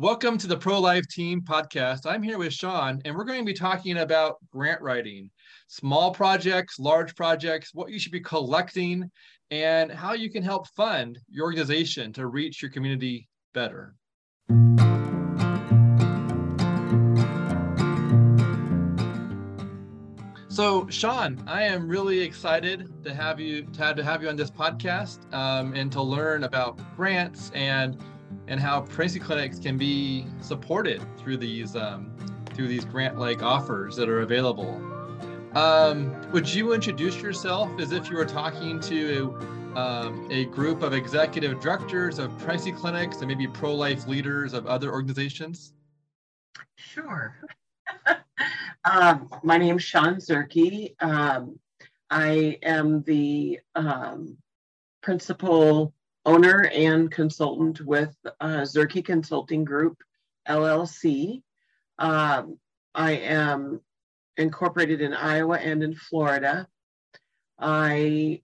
Welcome to the Pro Life Team podcast. I'm here with Shawn, and we're going to be talking about grant writing, small projects, large projects, what you should be collecting, and how you can help fund your organization to reach your community better. So, Shawn, I am really excited to have you to have, to have you on this podcast um, and to learn about grants and and how pregnancy clinics can be supported through these um, through these grant-like offers that are available. Um, would you introduce yourself as if you were talking to um, a group of executive directors of pregnancy clinics and maybe pro-life leaders of other organizations? Sure. um, my name is Shawn Zierke. Um, I am the um, principal owner and consultant with uh, Zierke Consulting Group, LLC. Um, I am incorporated in Iowa and in Florida. I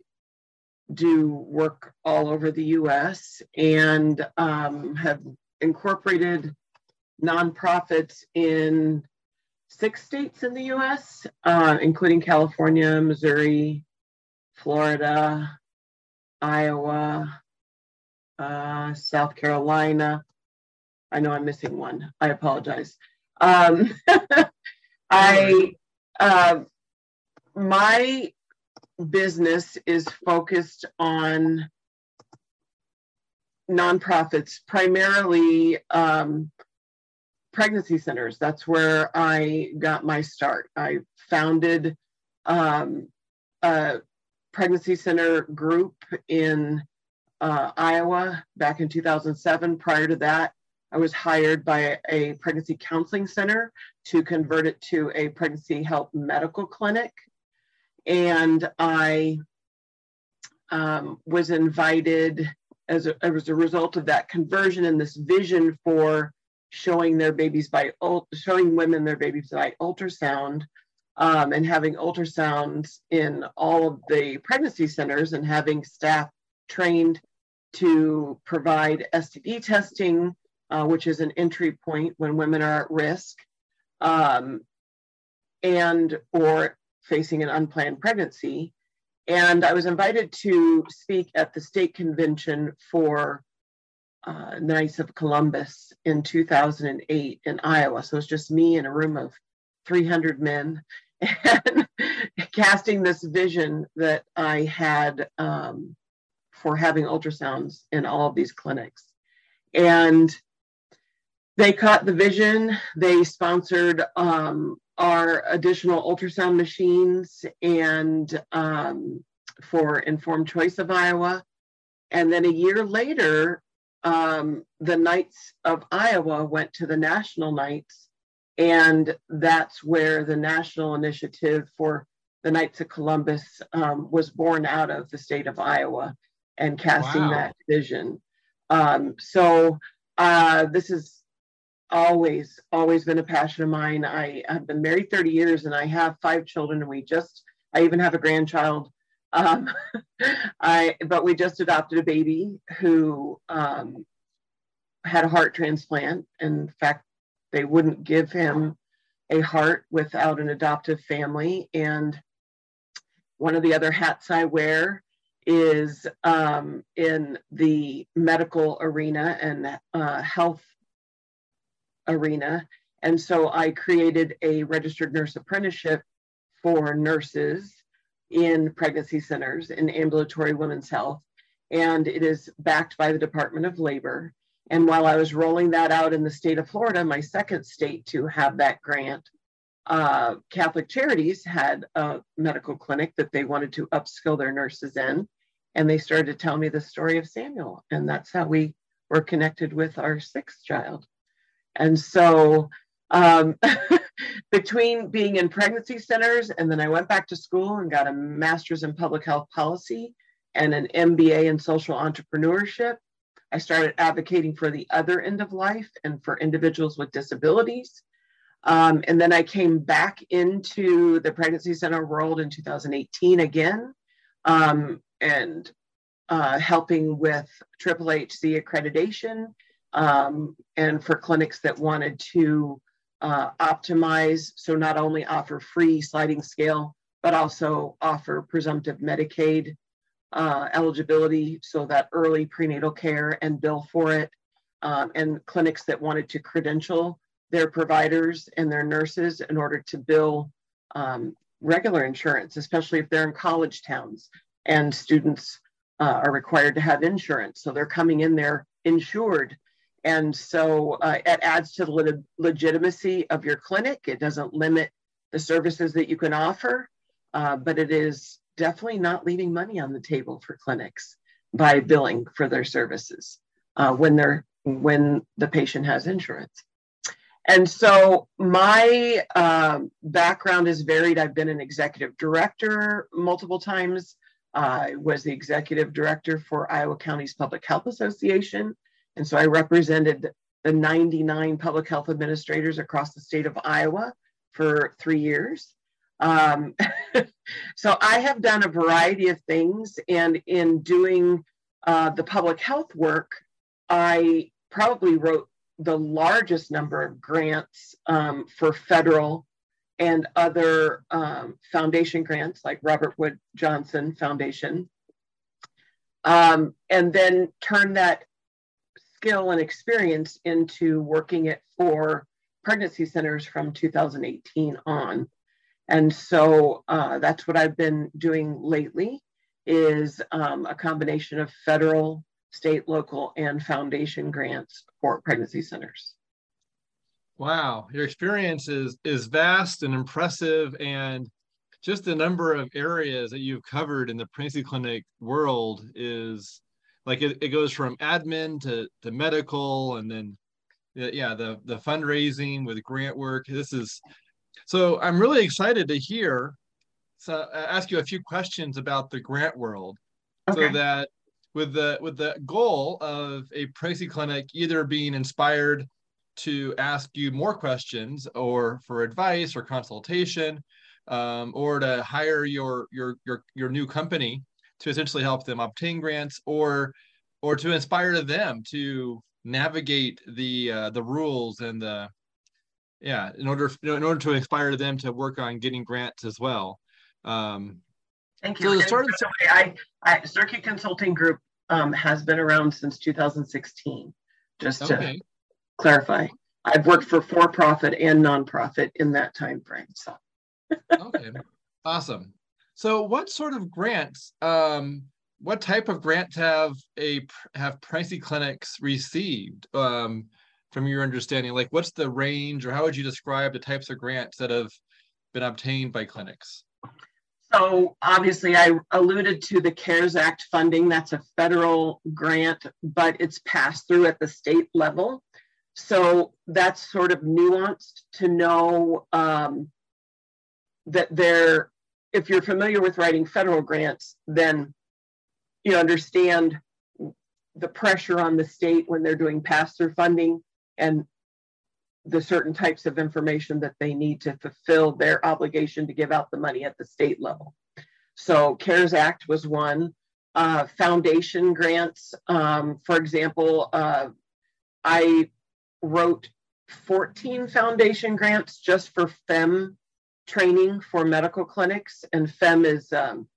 do work all over the US and um, have incorporated nonprofits in six states in the US, uh, including California, Missouri, Florida, Iowa, uh, South Carolina. I know I'm missing one. I apologize. Um, I uh, my business is focused on nonprofits, primarily um, pregnancy centers. That's where I got my start. I founded um, a pregnancy center group in uh, Iowa back in 2007. Prior to that, I was hired by a pregnancy counseling center to convert it to a pregnancy health medical clinic. And I um, was invited as a, as a result of that conversion and this vision for showing their babies by showing women their babies by ultrasound um, and having ultrasounds in all of the pregnancy centers and having staff trained to provide STD testing, uh, which is an entry point when women are at risk, um, and or facing an unplanned pregnancy. And I was invited to speak at the state convention for uh, Knights of Columbus in 2008 in Iowa. So it's just me in a room of 300 men and casting this vision that I had um, for having ultrasounds in all of these clinics. And they caught the vision. They sponsored um, our additional ultrasound machines and um, for Informed Choice of Iowa. And then a year later, um, the Knights of Iowa went to the National Knights. And that's where the national initiative for the Knights of Columbus um, was born out of the state of Iowa and casting wow. that vision. Um, so uh, this has always, always been a passion of mine. I have been married 30 years and I have five children and we just, I even have a grandchild. Um, I, but we just adopted a baby who um, had a heart transplant. In fact, they wouldn't give him a heart without an adoptive family. And one of the other hats I wear is um, in the medical arena and uh, health arena. And so I created a registered nurse apprenticeship for nurses in pregnancy centers in ambulatory women's health. And it is backed by the Department of Labor. And while I was rolling that out in the state of Florida, my second state to have that grant, uh, Catholic Charities had a medical clinic that they wanted to upskill their nurses in. And they started to tell me the story of Samuel. And that's how we were connected with our sixth child. And so um, between being in pregnancy centers and then I went back to school and got a master's in public health policy and an MBA in social entrepreneurship, I started advocating for the other end of life and for individuals with disabilities. Um, and then I came back into the pregnancy center world in 2018 again um, and uh, helping with Triple HC accreditation um, and for clinics that wanted to uh, optimize, so not only offer free sliding scale, but also offer presumptive Medicaid uh, eligibility, so that early prenatal care and bill for it, um, and clinics that wanted to credential their providers and their nurses in order to bill um, regular insurance, especially if they're in college towns and students uh, are required to have insurance. So they're coming in there insured. And so uh, it adds to the le legitimacy of your clinic. It doesn't limit the services that you can offer, uh, but it is definitely not leaving money on the table for clinics by billing for their services uh, when they're when the patient has insurance. And so my um, background is varied. I've been an executive director multiple times. I was the executive director for Iowa County's Public Health Association. And so I represented the 99 public health administrators across the state of Iowa for three years. Um, so I have done a variety of things. And in doing uh, the public health work, I probably wrote the largest number of grants um, for federal and other um, foundation grants like Robert Wood Johnson Foundation. Um, and then turn that skill and experience into working it for pregnancy centers from 2018 on. And so uh, that's what I've been doing lately is um, a combination of federal state, local, and foundation grants for pregnancy centers. Wow, your experience is is vast and impressive, and just the number of areas that you've covered in the pregnancy clinic world is like it, it goes from admin to, to medical and then yeah the the fundraising with grant work this is so i'm really excited to hear so uh, ask you a few questions about the grant world okay. so that with the with the goal of a pregnancy clinic either being inspired to ask you more questions or for advice or consultation um, or to hire your your your your new company to essentially help them obtain grants or or to inspire them to navigate the uh, the rules and the yeah in order in order to inspire them to work on getting grants as well um, Thank you. So the I, I, Zierke Consulting Group um, has been around since 2016. Just to okay. Clarify, I've worked for for-profit and nonprofit in that time frame. So. okay, awesome. So, what sort of grants? Um, what type of grants have a have Pricey clinics received? Um, from your understanding, like what's the range, or how would you describe the types of grants that have been obtained by clinics? So obviously I alluded to the CARES Act funding. That's a federal grant, but it's passed through at the state level. So that's sort of nuanced to know um, that there, if you're familiar with writing federal grants, then you understand the pressure on the state when they're doing pass-through funding and the certain types of information that they need to fulfill their obligation to give out the money at the state level. So CARES Act was one. Uh, foundation grants, um, for example, uh, I wrote 14 foundation grants just for FEMM training for medical clinics. And FEMM is um,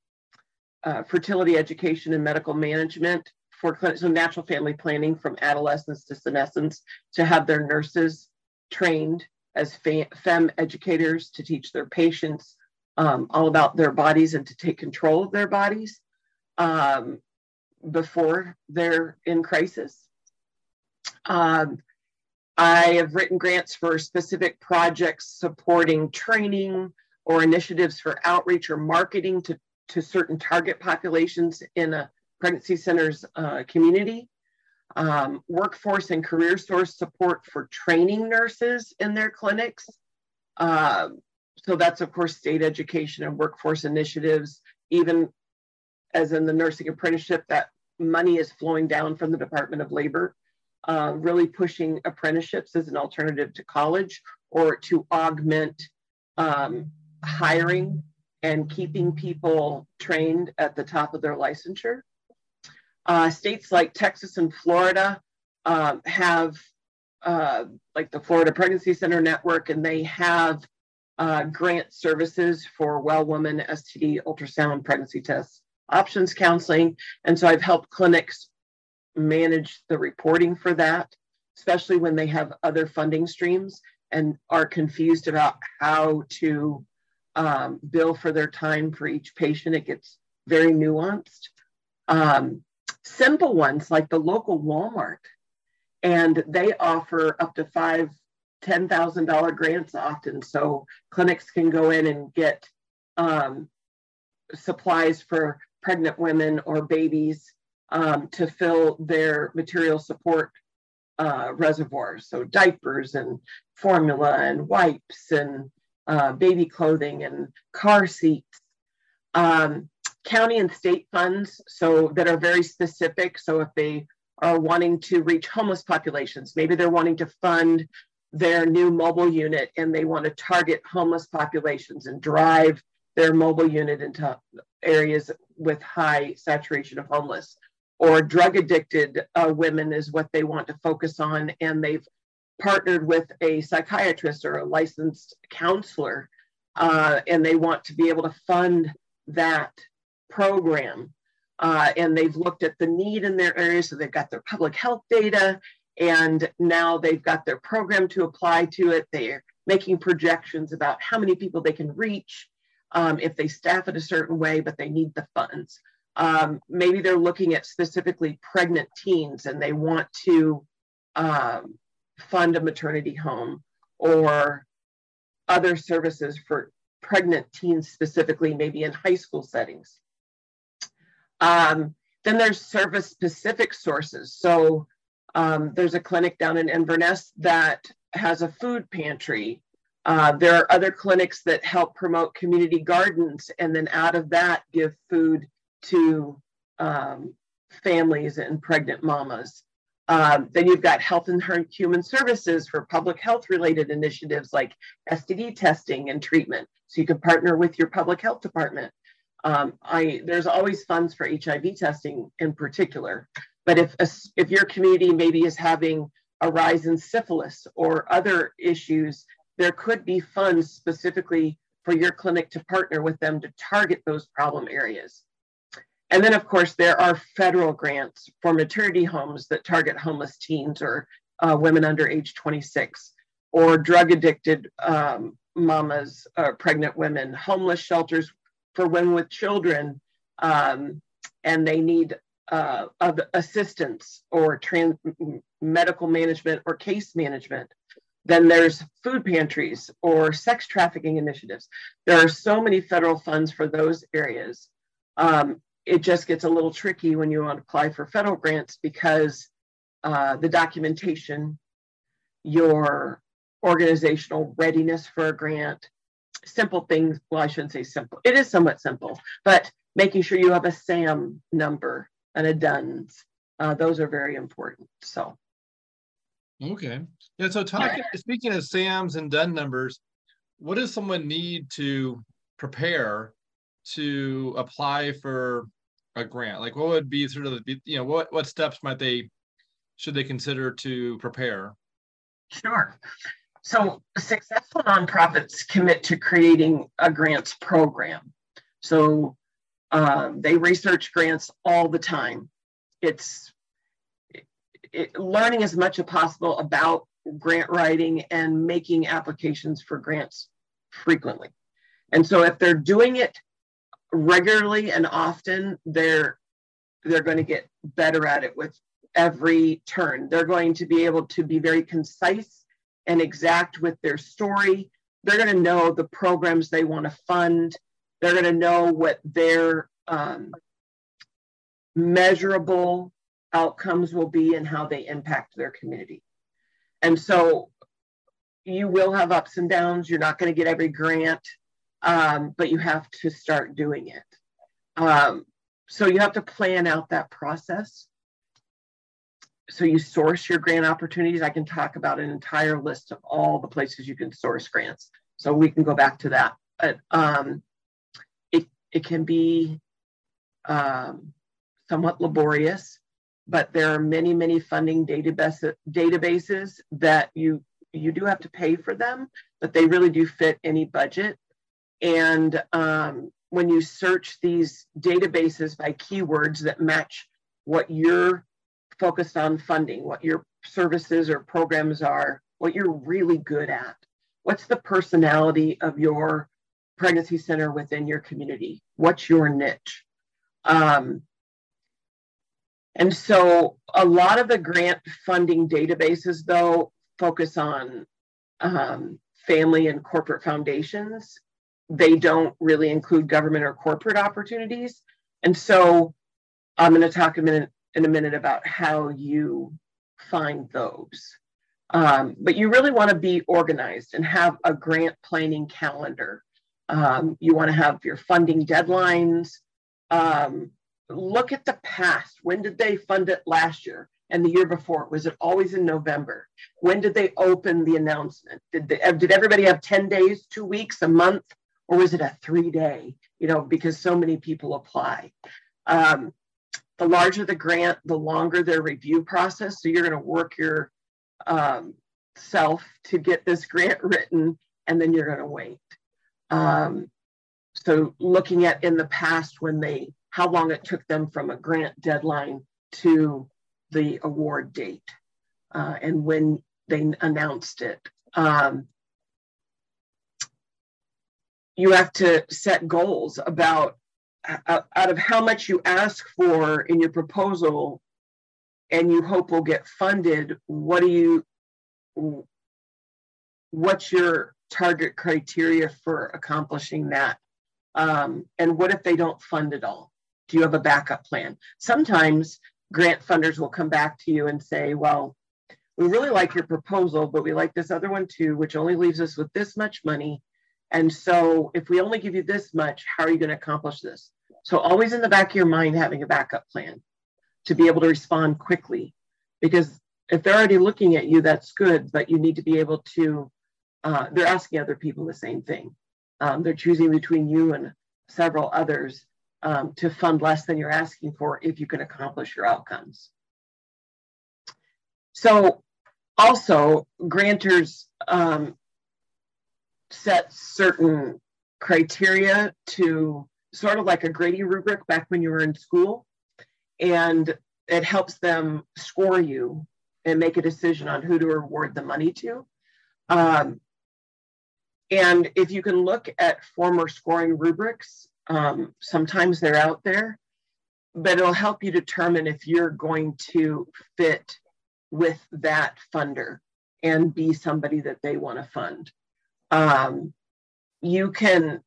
uh, fertility education and medical management for clinics, so natural family planning from adolescence to senescence to have their nurses trained as FEMM educators to teach their patients um, all about their bodies and to take control of their bodies um, before they're in crisis. Um, I have written grants for specific projects supporting training or initiatives for outreach or marketing to, to certain target populations in a pregnancy center's uh, community um, workforce and career source support for training nurses in their clinics. Um, so that's, of course, state education and workforce initiatives, even as in the nursing apprenticeship, that money is flowing down from the Department of Labor, uh, really pushing apprenticeships as an alternative to college or to augment um, hiring and keeping people trained at the top of their licensure. Uh, states like Texas and Florida um, have uh, like the Florida Pregnancy Center Network, and they have uh, grant services for well woman STD ultrasound pregnancy tests, options counseling. And so I've helped clinics manage the reporting for that, especially when they have other funding streams and are confused about how to um, bill for their time for each patient. It gets very nuanced. Um, simple ones like the local Walmart, and they offer up to five $10,000 grants often. So clinics can go in and get um, supplies for pregnant women or babies um, to fill their material support uh, reservoirs. So diapers and formula and wipes and uh, baby clothing and car seats. Um, county and state funds, so that are very specific. So if they are wanting to reach homeless populations, maybe they're wanting to fund their new mobile unit and they want to target homeless populations and drive their mobile unit into areas with high saturation of homeless or drug addicted uh, women is what they want to focus on and they've partnered with a psychiatrist or a licensed counselor uh, and they want to be able to fund that program uh, and they've looked at the need in their area so they've got their public health data and now they've got their program to apply to it. They're making projections about how many people they can reach um, if they staff it a certain way, but they need the funds. Um, maybe they're looking at specifically pregnant teens and they want to um, fund a maternity home or other services for pregnant teens specifically, maybe in high school settings. Um, then there's service specific sources. So um, there's a clinic down in Inverness that has a food pantry. Uh, there are other clinics that help promote community gardens and then out of that give food to um, families and pregnant mamas. Um, then you've got health and human services for public health related initiatives like STD testing and treatment. So you can partner with your public health department. Um, I, there's always funds for HIV testing in particular. But if, a, if your community maybe is having a rise in syphilis or other issues, there could be funds specifically for your clinic to partner with them to target those problem areas. And then, of course, there are federal grants for maternity homes that target homeless teens or uh, women under age 26, or drug addicted um, mamas, uh, pregnant women, homeless shelters for women with children, um, and they need uh, assistance or trans medical management or case management. Then there's food pantries or sex trafficking initiatives. There are so many federal funds for those areas. Um, it just gets a little tricky when you want to apply for federal grants because uh, the documentation, your organizational readiness for a grant, simple things. Well, I shouldn't say simple. It is somewhat simple, but making sure you have a SAM number and a DUNS. Uh, those are very important. So. Okay. Yeah. So talking, speaking of SAMs and DUN numbers, what does someone need to prepare to apply for a grant? Like what would be sort of the, you know, what, what steps might they, should they consider to prepare? Sure. So successful nonprofits commit to creating a grants program. So uh, they research grants all the time. It's it, it, learning as much as possible about grant writing and making applications for grants frequently. And so if they're doing it regularly and often, they're they're going to get better at it with every turn. They're going to be able to be very concise and exact with their story. They're going to know the programs they want to fund they're going to know what their um, measurable outcomes will be and how they impact their community. And so you will have ups and downs. You're not going to get every grant, um, but you have to start doing it. Um, so you have to plan out that process. So you source your grant opportunities. I can talk about an entire list of all the places you can source grants. So we can go back to that. But um, it it can be um, somewhat laborious. but there are many, many funding database, databases that you you do have to pay for them, but they really do fit any budget. And um, when you search these databases by keywords that match what you're focused on funding, what your services or programs are, what you're really good at, what's the personality of your pregnancy center within your community, what's your niche. Um, and so a lot of the grant funding databases, though, focus on um, family and corporate foundations. They don't really include government or corporate opportunities. And so I'm going to talk a minute in a minute about how you find those. Um, but you really want to be organized and have a grant planning calendar. Um, you want to have your funding deadlines. Um, look at the past. When did they fund it last year and the year before? Was it always in November? When did they open the announcement? Did, they, did everybody have 10 days, two weeks, a month, or was it a three day? You know, because so many people apply. Um, the larger the grant, the longer their review process. So you're going to work your um, self to get this grant written, and then you're going to wait. Um, so looking at in the past when they how long it took them from a grant deadline to the award date uh, and when they announced it. Um, you have to set goals about uh, out of how much you ask for in your proposal and you hope will get funded what do you what's your target criteria for accomplishing that um, and what if they don't fund it all do you have a backup plan? Sometimes grant funders will come back to you and say, well, we really like your proposal, but we like this other one too, which only leaves us with this much money. And so if we only give you this much, how are you going to accomplish this? So always in the back of your mind, having a backup plan to be able to respond quickly. Because if they're already looking at you, that's good, but you need to be able to, uh, they're asking other people the same thing. Um, they're choosing between you and several others um, to fund less than you're asking for if you can accomplish your outcomes. So also grantors um, set certain criteria to sort of like a grading rubric back when you were in school. And it helps them score you and make a decision on who to award the money to. Um, and if you can look at former scoring rubrics, um, sometimes they're out there, but it'll help you determine if you're going to fit with that funder and be somebody that they want to fund. Um, you can,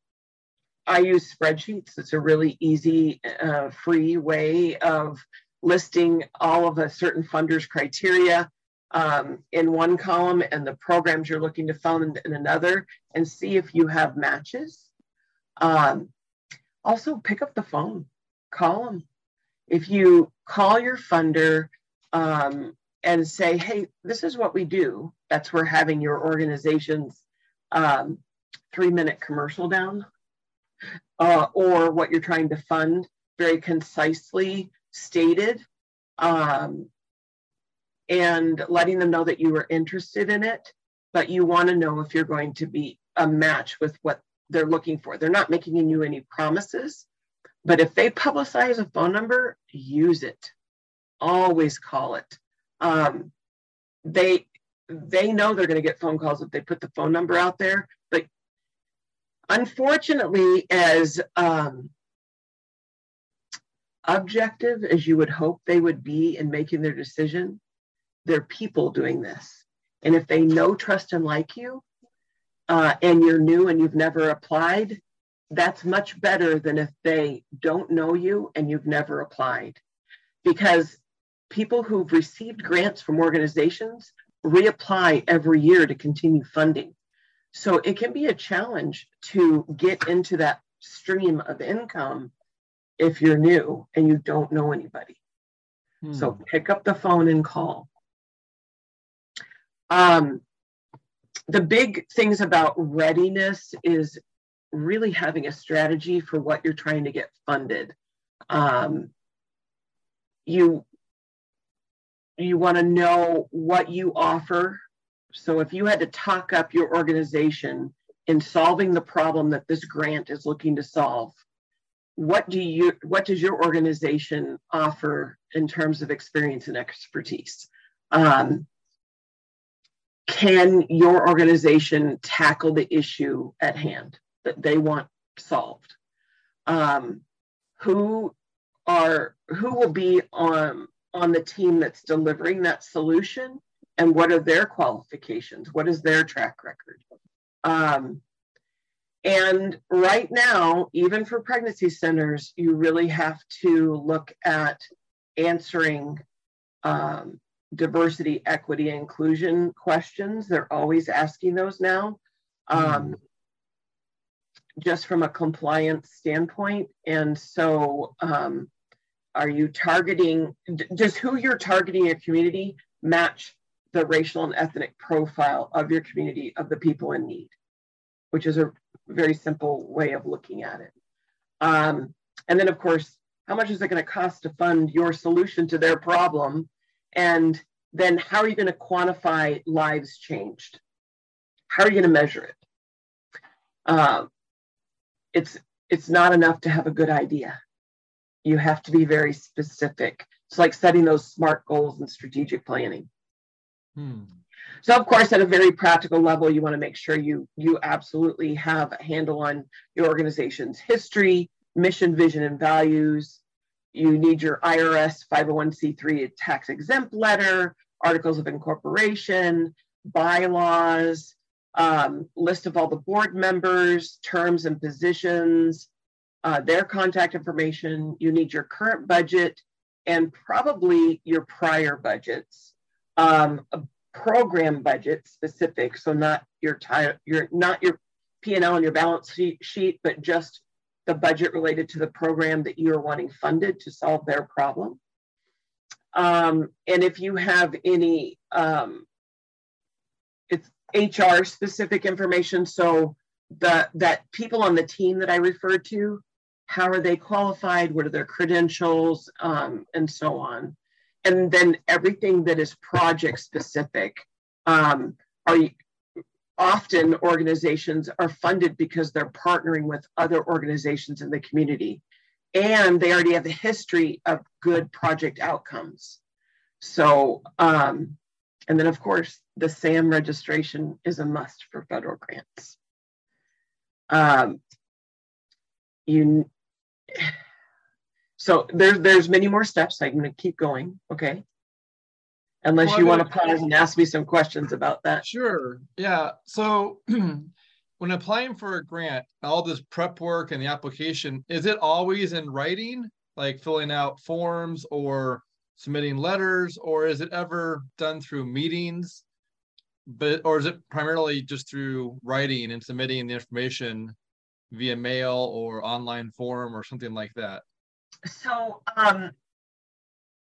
I use spreadsheets. It's a really easy, uh, free way of listing all of a certain funder's criteria um, in one column and the programs you're looking to fund in another and see if you have matches. Um, also pick up the phone, call them. If you call your funder um, and say, hey, this is what we do, that's where having your organization's um, three minute commercial down uh, or what you're trying to fund very concisely stated um, and letting them know that you are interested in it, but you want to know if you're going to be a match with what they're looking for. They're not making you any promises, but if they publicize a phone number, use it. Always call it. Um, they they know they're going to get phone calls if they put the phone number out there, but unfortunately, as um, objective as you would hope they would be in making their decision, they're people doing this. And if they know, trust, and like you, uh, and you're new and you've never applied, that's much better than if they don't know you and you've never applied. Because people who've received grants from organizations reapply every year to continue funding. So it can be a challenge to get into that stream of income if you're new and you don't know anybody. Hmm. So pick up the phone and call. Um, the big things about readiness is really having a strategy for what you're trying to get funded. Um, you you want to know what you offer. So if you had to talk up your organization in solving the problem that this grant is looking to solve, what do you what does your organization offer in terms of experience and expertise? Um, can your organization tackle the issue at hand that they want solved? Um, who are who will be on on the team that's delivering that solution and what are their qualifications? What is their track record? Um, and right now even for pregnancy centers you really have to look at answering um, diversity equity inclusion questions. They're always asking those now. Um, mm just from a compliance standpoint. And so, um, are you targeting, does who you're targeting your community match the racial and ethnic profile of your community of the people in need, which is a very simple way of looking at it. Um, and then, of course, how much is it going to cost to fund your solution to their problem? And then, how are you going to quantify lives changed? How are you going to measure it? Uh, it's it's not enough to have a good idea. You have to be very specific. It's like setting those smart goals and strategic planning. Hmm. So of course, at a very practical level, you want to make sure you you absolutely have a handle on your organization's history, mission, vision, and values. You need your IRS 501c3 tax exempt letter, articles of incorporation, bylaws, um, list of all the board members, terms and positions, uh, their contact information. You need your current budget and probably your prior budgets. Um, program budget specific, so not your ti- your not your P and L and your balance sheet, but just the budget related to the program that you're wanting funded to solve their problem. Um, and if you have any, um, it's HR specific information. So the that people on the team that I referred to, how are they qualified? What are their credentials, um, and so on. And then everything that is project specific. Um, are often organizations are funded because they're partnering with other organizations in the community, and they already have the history of good project outcomes. So um, and then, of course, the SAM registration is a must for federal grants. Um, you, so there's there's many more steps. I'm going to keep going. Okay. Unless well, you want to pause and ask me some questions about that. Sure. Yeah. So when applying for a grant, all this prep work and the application, is it always in writing, like filling out forms or submitting letters, or is it ever done through meetings? But or is it primarily just through writing and submitting the information via mail or online form or something like that? So, um,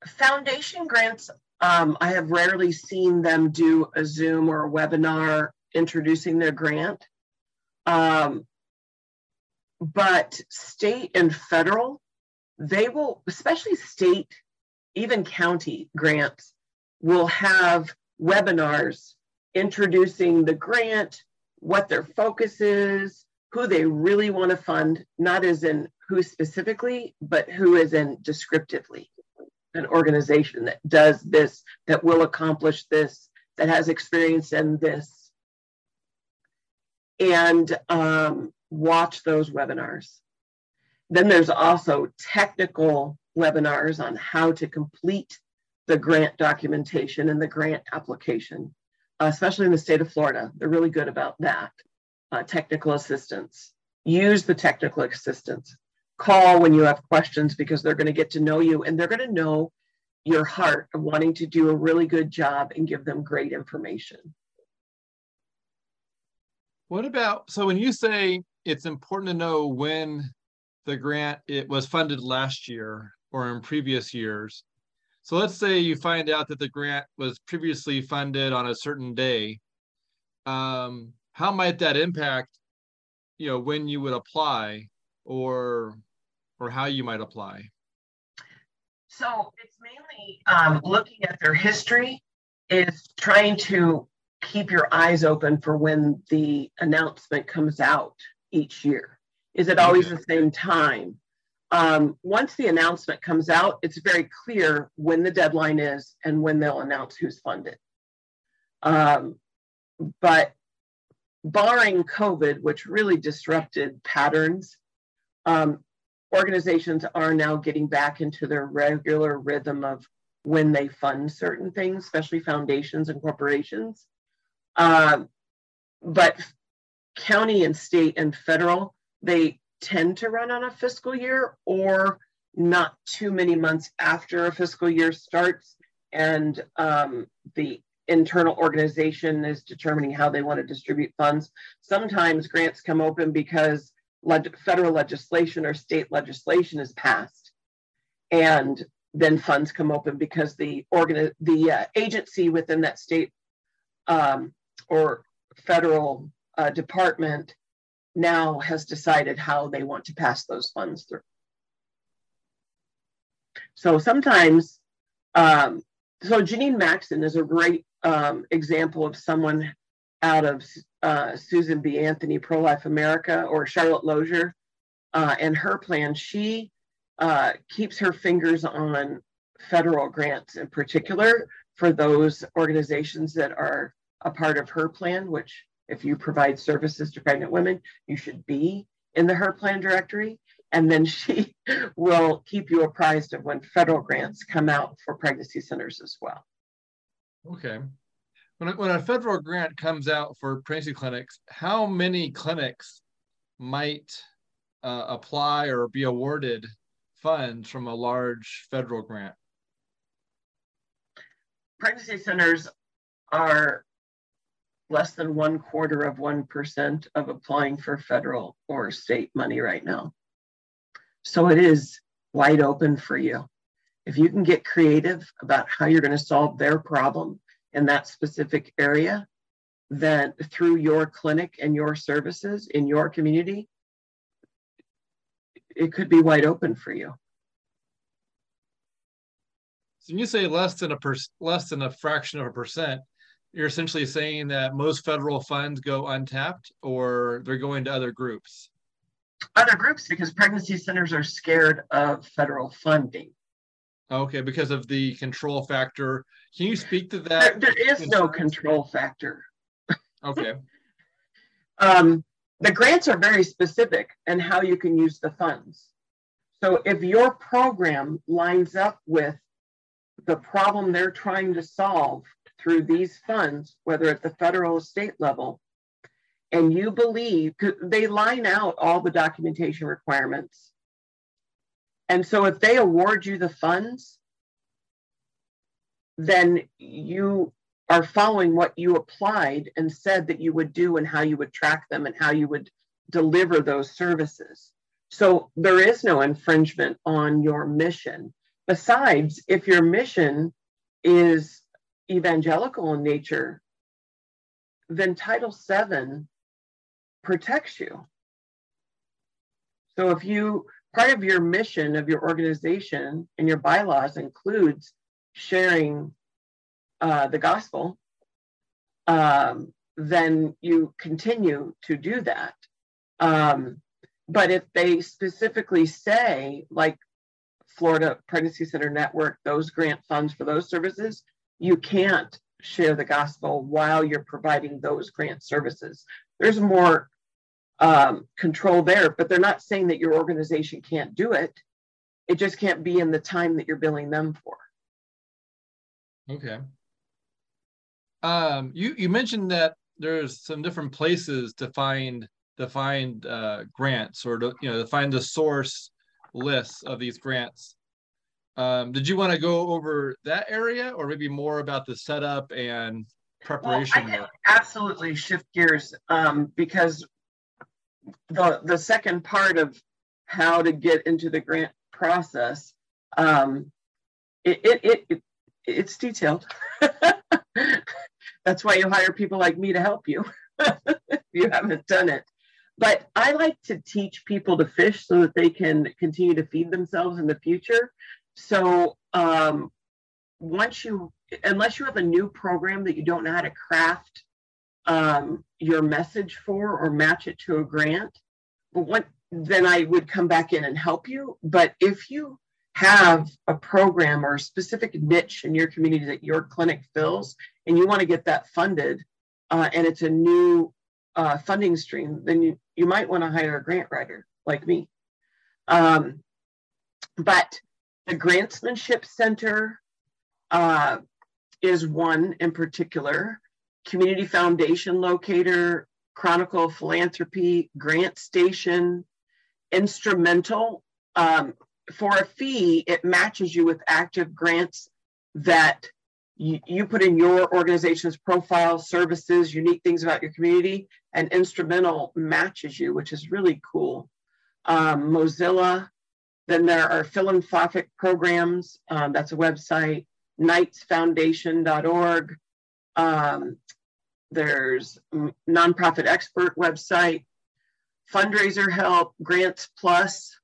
foundation grants, um, I have rarely seen them do a Zoom or a webinar introducing their grant. Um, but state and federal, they will, especially state even county grants will have webinars introducing the grant, what their focus is, who they really want to fund, not as in who specifically, but who is in descriptively. An organization that does this, that will accomplish this, that has experience in this. And um, watch those webinars. Then there's also technical webinars on how to complete the grant documentation and the grant application, especially in the state of Florida. They're really good about that. Uh, technical assistance. Use the technical assistance. Call when you have questions because they're going to get to know you and they're going to know your heart of wanting to do a really good job and give them great information. What about so when you say it's important to know when the grant it was funded last year or in previous years. So let's say you find out that the grant was previously funded on a certain day. Um, how might that impact, you know, when you would apply or or how you might apply? So it's mainly um, looking at their history, is trying to keep your eyes open for when the announcement comes out each year. Is it always the same time? Um, once the announcement comes out, it's very clear when the deadline is and when they'll announce who's funded. Um, but barring COVID, which really disrupted patterns, um, organizations are now getting back into their regular rhythm of when they fund certain things, especially foundations and corporations. Um, but county and state and federal, they tend to run on a fiscal year or not too many months after a fiscal year starts and um, the internal organization is determining how they want to distribute funds. Sometimes grants come open because federal legislation or state legislation is passed and then funds come open because the organ the uh, agency within that state um, or federal uh, department now has decided how they want to pass those funds through. So sometimes, um, so Jeanneane Maxon is a great um, example of someone out of uh, Susan B. Anthony Pro Life America or Charlotte Lozier uh, and her plan. She uh, keeps her fingers on federal grants in particular for those organizations that are a part of her plan, which if you provide services to pregnant women, you should be in the her plan directory. And then she will keep you apprised of when federal grants come out for pregnancy centers as well. Okay. When a, when a federal grant comes out for pregnancy clinics, how many clinics might uh, apply or be awarded funds from a large federal grant? Pregnancy centers are less than one quarter of 1% of applying for federal or state money right now. So it is wide open for you. If you can get creative about how you're going to solve their problem in that specific area, then through your clinic and your services in your community, it could be wide open for you. So when you say less than a per, less than a fraction of a percent, you're essentially saying that most federal funds go untapped or they're going to other groups other groups because pregnancy centers are scared of federal funding okay because of the control factor. Can you speak to that? There, there is no control. factor. Okay. Um, the grants are very specific and how you can use the funds. So if your program lines up with the problem they're trying to solve through these funds, whether at the federal or state level, and you believe they line out all the documentation requirements. And so if they award you the funds, then you are following what you applied and said that you would do and how you would track them and how you would deliver those services. So there is no infringement on your mission. Besides, if your mission is evangelical in nature, then Title VII protects you. So if you, part of your mission of your organization and your bylaws includes sharing uh, the gospel, um, then you continue to do that. Um, but if they specifically say, like Florida Pregnancy Center Network, those grant funds for those services, you can't share the gospel while you're providing those grant services. There's more um, control there, but they're not saying that your organization can't do it. It just can't be in the time that you're billing them for. Okay. Um, you you mentioned that there's some different places to find to find uh, grants or to you know to find the source lists of these grants. Um, did you want to go over that area or maybe more about the setup and preparation? Well, absolutely shift gears um, because the, the second part of how to get into the grant process, um, it, it, it, it, it's detailed. That's why you hire people like me to help you if you haven't done it. But I like to teach people to fish so that they can continue to feed themselves in the future. So um, once you, unless you have a new program that you don't know how to craft um, your message for or match it to a grant, but what, then I would come back in and help you. But if you have a program or a specific niche in your community that your clinic fills and you want to get that funded uh, and it's a new uh, funding stream, then you, you might want to hire a grant writer like me. Um, but the Grantsmanship Center uh, is one in particular. Community Foundation Locator, Chronicle Philanthropy, Grant Station, Instrumentl. Um, for a fee, it matches you with active grants that you, you put in your organization's profile, services, unique things about your community, and Instrumentl matches you, which is really cool. Um, Mozilla, then there are philanthropic programs. Um, that's a website. Knightsfoundation.org. Um, there's nonprofit expert website, fundraiser help, grants plus.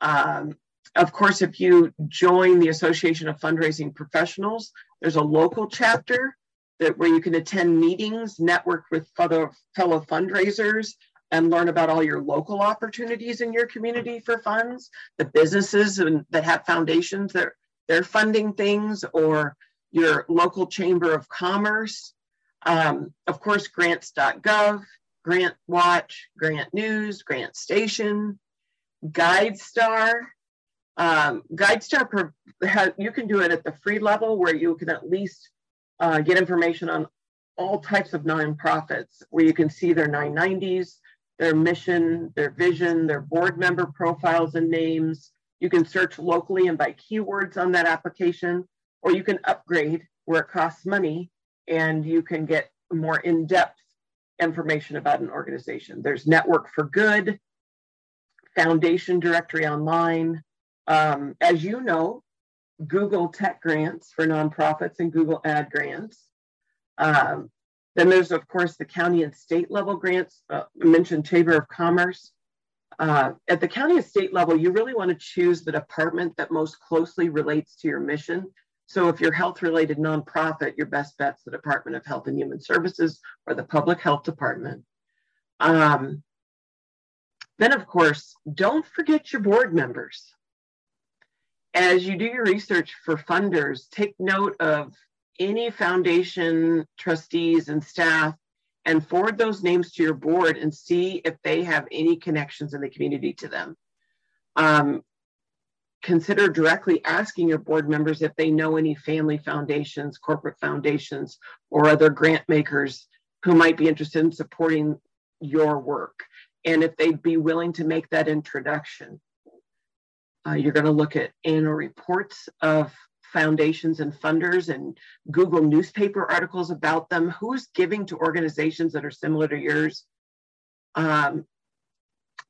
Um, of course, if you join the Association of Fundraising Professionals, there's a local chapter that where you can attend meetings, network with fellow, fellow fundraisers, and learn about all your local opportunities in your community for funds, the businesses and, that have foundations that they're funding things, or your local chamber of commerce. Um, of course, grants.gov, Grant Watch, Grant News, Grant Station, GuideStar, um, GuideStar, you can do it at the free level where you can at least uh, get information on all types of nonprofits, where you can see their 990s, their mission, their vision, their board member profiles and names. You can search locally and by keywords on that application, or you can upgrade where it costs money and you can get more in-depth information about an organization. There's Network for Good, Foundation Directory Online, um, as you know, Google Tech grants for nonprofits and Google Ad grants. Um, then there's, of course, the county and state level grants. Uh, I mentioned Chamber of Commerce. Uh, at the county and state level, you really want to choose the department that most closely relates to your mission. So if you're health related nonprofit, your best bet's the Department of Health and Human Services or the Public Health Department. Um, then, of course, don't forget your board members as you do your research for funders, take note of any foundation trustees and staff and forward those names to your board and see if they have any connections in the community to them. Um, consider directly asking your board members if they know any family foundations, corporate foundations, or other grant makers who might be interested in supporting your work and if they'd be willing to make that introduction. Uh, you're going to look at annual reports of foundations and funders and Google newspaper articles about them. Who's giving to organizations that are similar to yours? Um,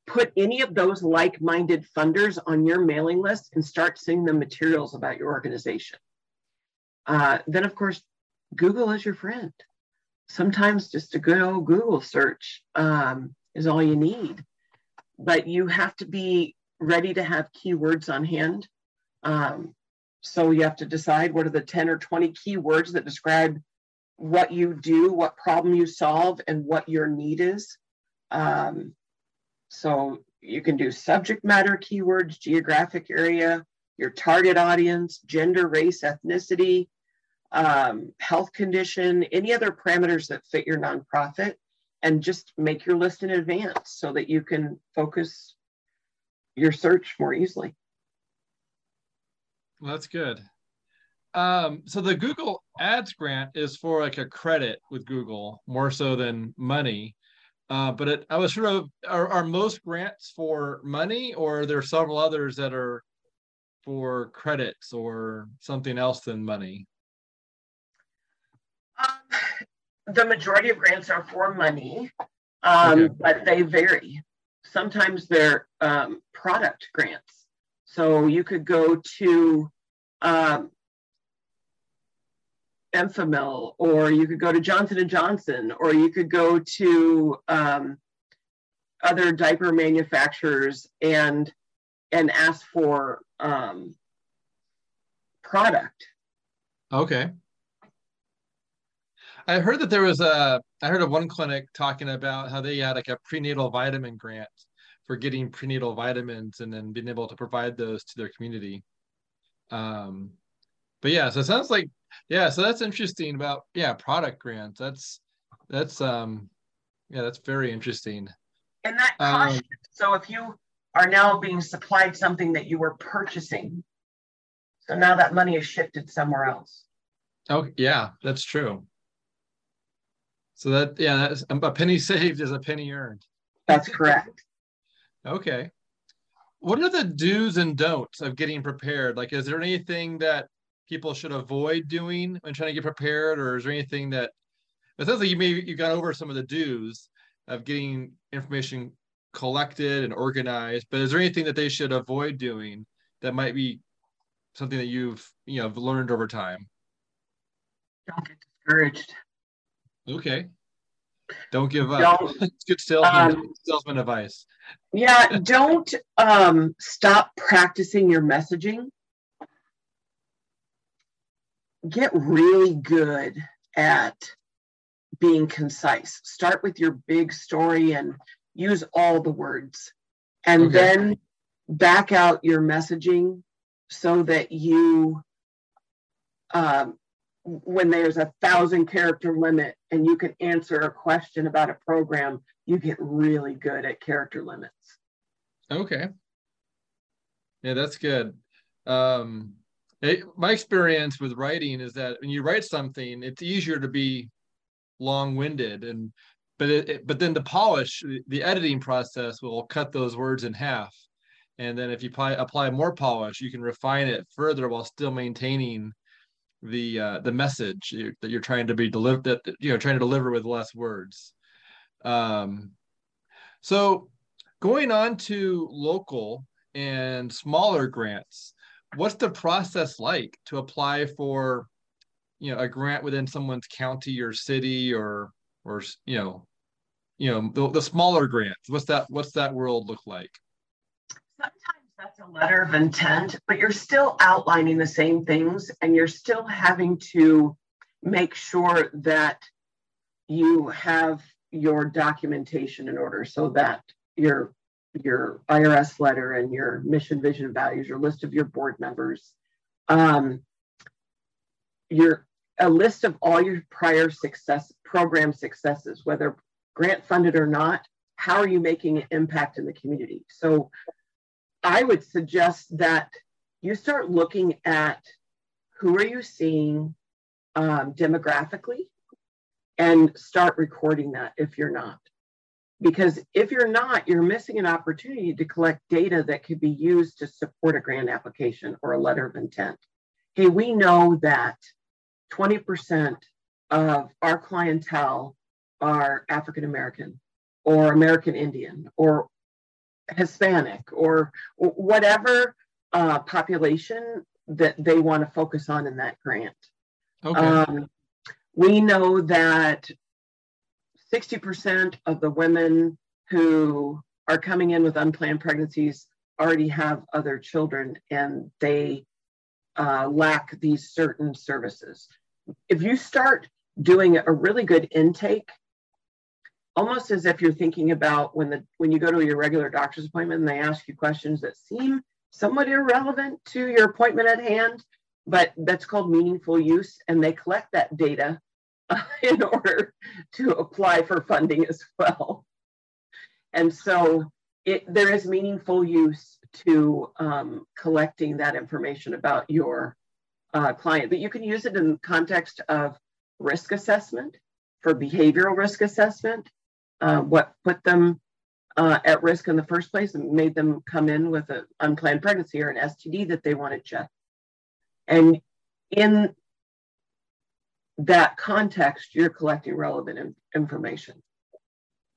put any of those like minded funders on your mailing list and start sending them materials about your organization. Uh, then, of course, Google is your friend. Sometimes just a good old Google search um, is all you need. But you have to be ready to have keywords on hand. Um, so you have to decide what are the 10 or 20 keywords that describe what you do, what problem you solve, and what your need is. Um, so you can do subject matter keywords, geographic area, your target audience, gender, race, ethnicity, um, health condition, any other parameters that fit your nonprofit, and just make your list in advance so that you can focus your search more easily. Well, that's good. Um, so the Google Ads grant is for like a credit with Google more so than money. Uh, but it, I was sort of are, are most grants for money, or are there several others that are for credits or something else than money? Um, the majority of grants are for money, um, okay. but they vary sometimes they're um, product grants. So you could go to um, Enfamil, or you could go to Johnson and Johnson, or you could go to um, other diaper manufacturers and and ask for um, product. Okay. I heard that there was a, I heard of one clinic talking about how they had like a prenatal vitamin grant for getting prenatal vitamins and then being able to provide those to their community. Um, but yeah, so it sounds like, yeah, so that's interesting about, yeah, product grants. That's, that's, um, yeah, that's very interesting. And that cost, um, so if you are now being supplied something that you were purchasing, so now that money is shifted somewhere else. Oh, yeah, that's true. So that yeah, that's, a penny saved is a penny earned. That's correct. okay. What are the do's and don'ts of getting prepared? Like, is there anything that people should avoid doing when trying to get prepared, or is there anything that it sounds like you maybe you got over some of the do's of getting information collected and organized, but is there anything that they should avoid doing that might be something that you've you know learned over time? Don't get discouraged. Okay. Don't give up. Don't, it's good salesman, um, salesman advice. Yeah, don't um, stop practicing your messaging. Get really good at being concise. Start with your big story and use all the words. And okay. then back out your messaging so that you um, when there's a thousand character limit and you can answer a question about a program, you get really good at character limits. Okay. Yeah, that's good. Um, my experience with writing is that when you write something, it's easier to be long-winded, and but it, but then the polish, the editing process will cut those words in half, and then if you apply apply more polish, you can refine it further while still maintaining the uh, the message that you're trying to be delivered that you know trying to deliver with less words. Um, so going on to local and smaller grants what's the process like to apply for you know a grant within someone's county or city or or you know you know the, the smaller grants? What's that what's that world look like? Sometimes that's a letter of intent, but you're still outlining the same things and you're still having to make sure that you have your documentation in order so that your your IRS letter and your mission, vision, values, your list of your board members, um, your a list of all your prior success program successes, whether grant funded or not. How are you making an impact in the community? So I would suggest that you start looking at who are you seeing um, demographically and start recording that if you're not. Because if you're not, you're missing an opportunity to collect data that could be used to support a grant application or a letter of intent. Hey, we know that 20% of our clientele are African American or American Indian or Hispanic or whatever uh, population that they want to focus on in that grant. Okay. Um, we know that 60% of the women who are coming in with unplanned pregnancies already have other children and they uh, lack these certain services. If you start doing a really good intake almost as if you're thinking about when the when you go to your regular doctor's appointment and they ask you questions that seem somewhat irrelevant to your appointment at hand but that's called meaningful use and they collect that data in order to apply for funding as well and so it, there is meaningful use to um, collecting that information about your uh, client but you can use it in the context of risk assessment for behavioral risk assessment uh, what put them uh, at risk in the first place and made them come in with an unplanned pregnancy or an STD that they wanted checked. And in that context, you're collecting relevant in- information.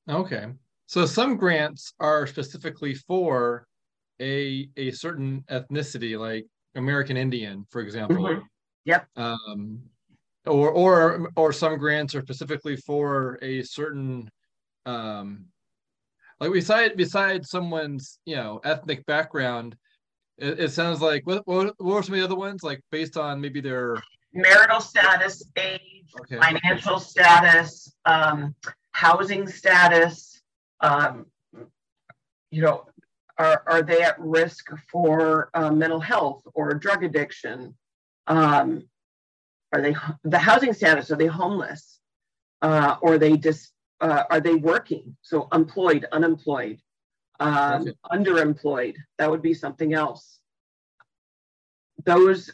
Okay. So some grants are specifically for a, a certain ethnicity, like American Indian, for example. Mm-hmm. Yep. Um, or, or, or some grants are specifically for a certain um like beside beside someone's you know ethnic background it, it sounds like what, what what were some of the other ones like based on maybe their marital status, age, okay. financial status, um, housing status. Um, you know, are, are they at risk for uh, mental health or drug addiction? Um, are they the housing status? Are they homeless? Uh, or are they just uh, are they working? So employed, unemployed, um, underemployed. That would be something else. Those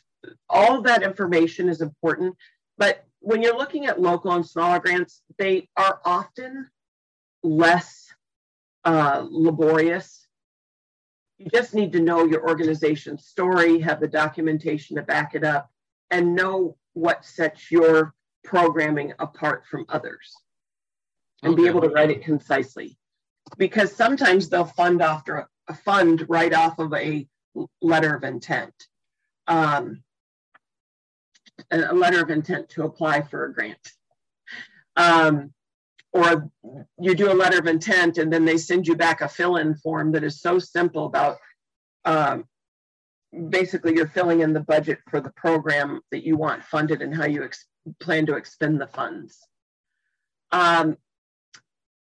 all of that information is important, but when you're looking at local and smaller grants, they are often less uh, laborious. You just need to know your organization's story, have the documentation to back it up, and know what sets your programming apart from others and okay. be able to write it concisely. Because sometimes they'll fund after a fund right off of a letter of intent. Um, a letter of intent to apply for a grant. Um, or you do a letter of intent and then they send you back a fill-in form that is so simple about um, basically you're filling in the budget for the program that you want funded and how you plan to expend the funds. Um,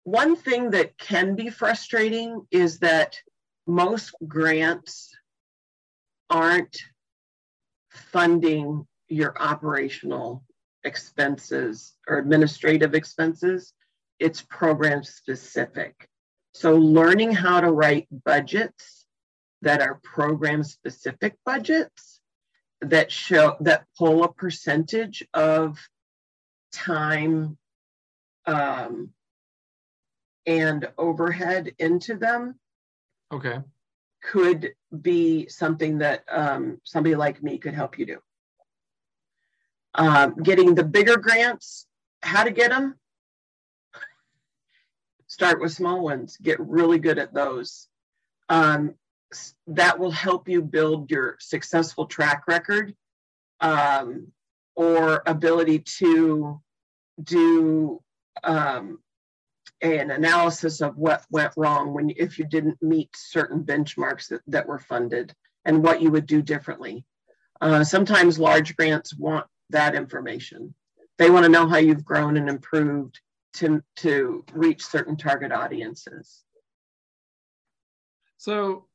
one thing that can be frustrating is that most grants aren't funding your operational expenses or administrative expenses. It's program specific. So learning how to write budgets that are program specific budgets that show that pull a percentage of time um, and overhead into them. Okay could be something that um, somebody like me could help you do. Um, getting the bigger grants, how to get them? Start with small ones, get really good at those. Um, that will help you build your successful track record um, or ability to do um, an analysis of what went wrong when if you didn't meet certain benchmarks that, that were funded and what you would do differently. Uh, sometimes large grants want that information. They want to know how you've grown and improved to, to reach certain target audiences. So,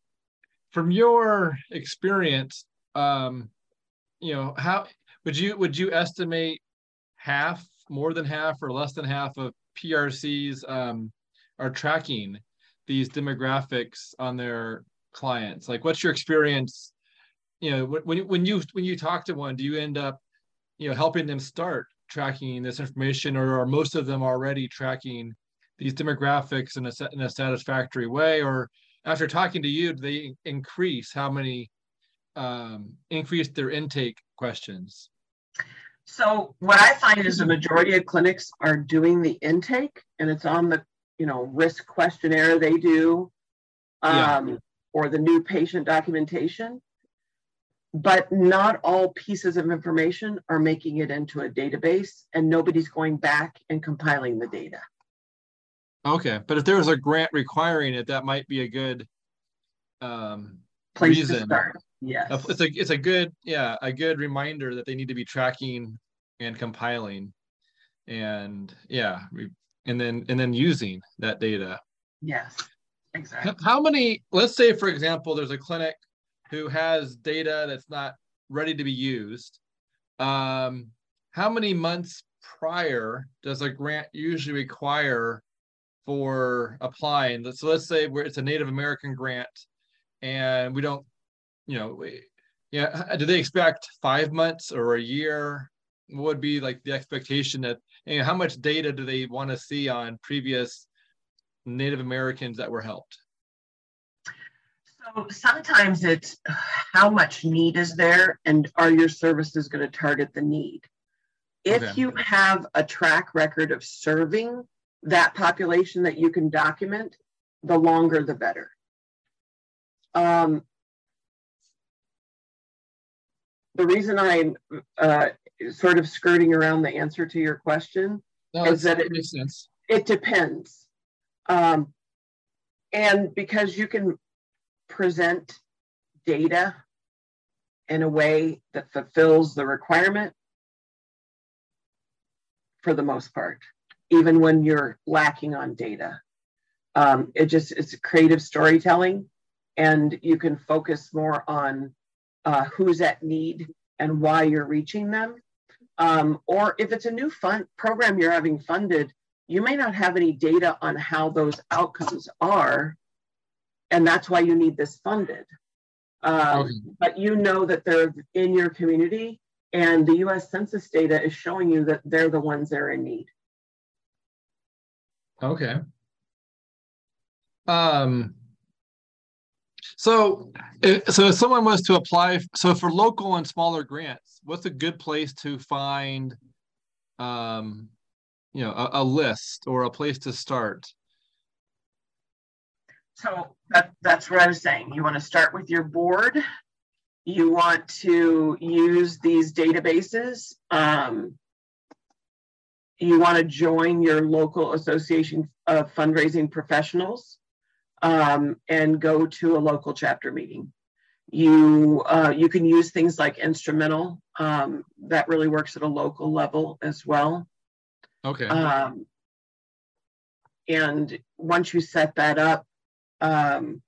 from your experience, um, you know, how would you would you estimate half, more than half, or less than half of PRCs um, are tracking these demographics on their clients? Like, what's your experience? You know, when when you when you talk to one, do you end up, you know, helping them start tracking this information, or are most of them already tracking these demographics in a in a satisfactory way? Or after talking to you, do they increase how many um, increase their intake questions? So what I find is the majority of clinics are doing the intake and it's on the, you know, risk questionnaire they do um, yeah. or the new patient documentation. But not all pieces of information are making it into a database and nobody's going back and compiling the data. Okay, but if there was a grant requiring it, that might be a good um, place reason. to start. Yes. It's a it's a good yeah, a good reminder that they need to be tracking and compiling and yeah, and then and then using that data. Yes. Exactly. How many let's say for example there's a clinic who has data that's not ready to be used. Um, how many months prior does a grant usually require for applying? So let's say it's a Native American grant and we don't you know, yeah, do they expect five months or a year? What would be like the expectation that, know, how much data do they want to see on previous Native Americans that were helped? So sometimes it's how much need is there and are your services going to target the need? If okay. you have a track record of serving that population that you can document, the longer the better. Um, the reason I'm uh, sort of skirting around the answer to your question no, is that it makes sense. It depends, um, and because you can present data in a way that fulfills the requirement for the most part, even when you're lacking on data. Um, it just it's creative storytelling, and you can focus more on uh, who's at need and why you're reaching them. Um, or if it's a new fund program you're having funded, you may not have any data on how those outcomes are, and that's why you need this funded. Um, okay. But you know that they're in your community, and the US Census data is showing you that they're the ones that are in need. Okay. Um, so, so if someone was to apply, so for local and smaller grants, what's a good place to find, um, you know, a, a list or a place to start? So that, that's what I was saying. You want to start with your board. You want to use these databases. Um, you want to join your local association of fundraising professionals um, and go to a local chapter meeting. You uh, you can use things like Instrumentl um, that really works at a local level as well. Okay. Um, and once you set that up, um,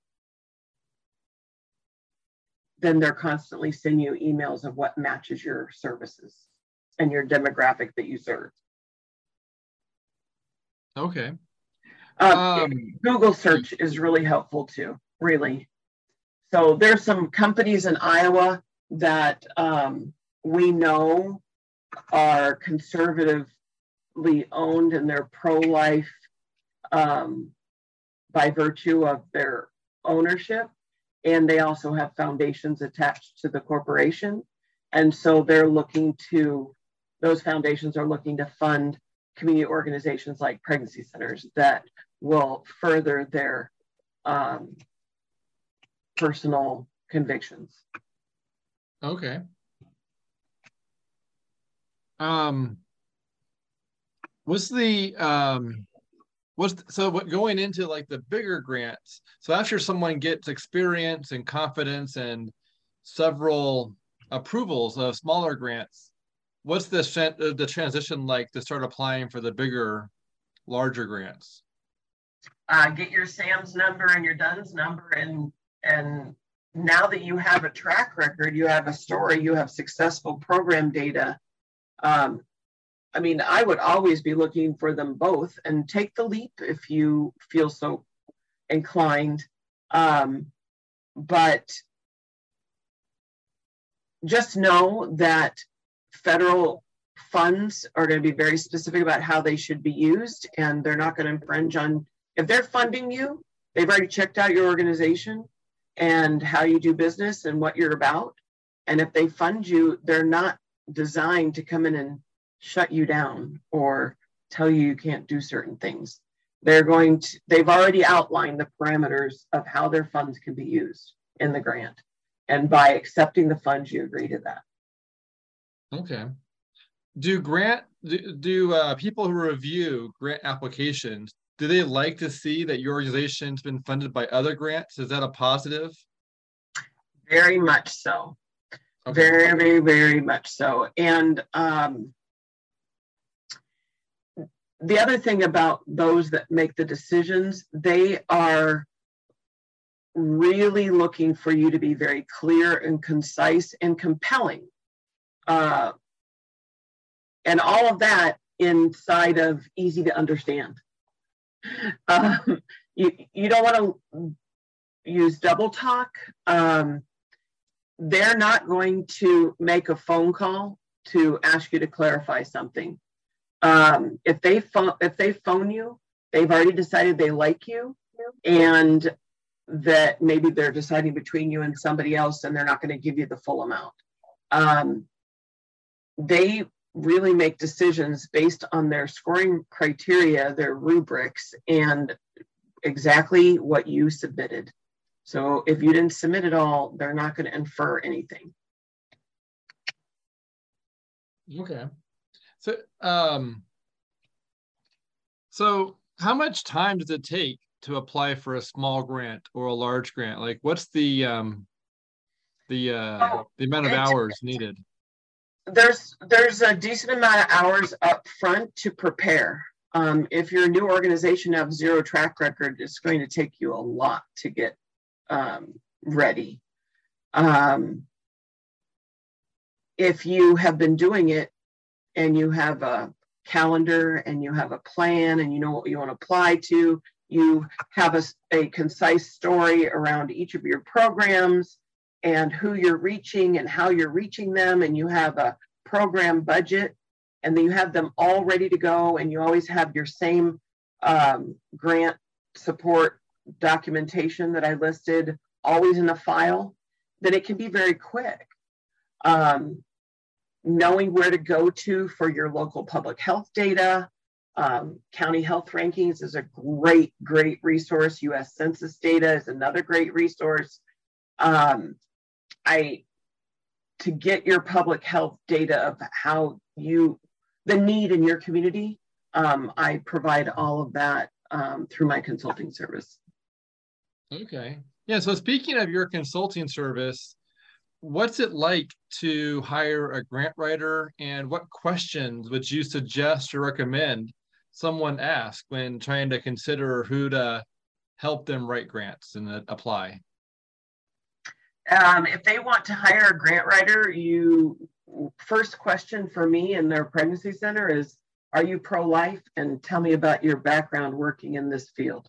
then they're constantly sending you emails of what matches your services and your demographic that you serve. Okay. Um, um, Google search is really helpful too, really. So there's some companies in Iowa that um, we know are conservatively owned and they're pro-life um, by virtue of their ownership. And they also have foundations attached to the corporation. And so they're looking to, those foundations are looking to fund community organizations like pregnancy centers that will further their um, personal convictions. Okay. Um, what's the um, what's the, so what going into like the bigger grants? So after someone gets experience and confidence and several approvals of smaller grants, what's the the transition like to start applying for the bigger, larger grants? uh, get your SAM's number and your DUNS number, and and now that you have a track record, you have a story, you have successful program data. Um, I mean, I would always be looking for them both, and take the leap if you feel so inclined. Um, but just know that federal funds are going to be very specific about how they should be used, and they're not going to infringe on if they're funding you, they've already checked out your organization and how you do business and what you're about. And if they fund you, they're not designed to come in and shut you down or tell you you can't do certain things. They're going to, they've already outlined the parameters of how their funds can be used in the grant. And by accepting the funds, you agree to that. Okay. Do grant, do, do uh, people who review grant applications, do they like to see that your organization's been funded by other grants? Is that a positive? Very much so. Okay. Very, very, very much so. And um, the other thing about those that make the decisions, they are really looking for you to be very clear and concise and compelling. Uh, and all of that inside of easy to understand. Um, you, you don't want to use double talk. Um, they're not going to make a phone call to ask you to clarify something. Um, if they phone if they phone you, they've already decided they like you, and that maybe they're deciding between you and somebody else, and they're not going to give you the full amount. Um, they really make decisions based on their scoring criteria, their rubrics, and exactly what you submitted. So if you didn't submit it all, they're not going to infer anything. Okay. So, um, so how much time does it take to apply for a small grant or a large grant? Like, what's the um, the uh, oh, the amount of hours needed? There's there's a decent amount of hours up front to prepare. Um, if you're a new organization, have zero track record, it's going to take you a lot to get um, ready. Um, if you have been doing it and you have a calendar and you have a plan and you know what you want to apply to, you have a, a concise story around each of your programs and who you're reaching and how you're reaching them, and you have a program budget, and then you have them all ready to go, and you always have your same um, grant support documentation that I listed always in a file, then it can be very quick. Um, knowing where to go to for your local public health data. Um, county health rankings is a great, great resource. US Census data is another great resource. Um, I to get your public health data of how you the need in your community. Um, I provide all of that um, through my consulting service. Okay. Yeah. So speaking of your consulting service, what's it like to hire a grant writer and what questions would you suggest or recommend someone ask when trying to consider who to help them write grants and apply? Um, if they want to hire a grant writer you first question for me in their pregnancy center is are you pro-life? And tell me about your background working in this field.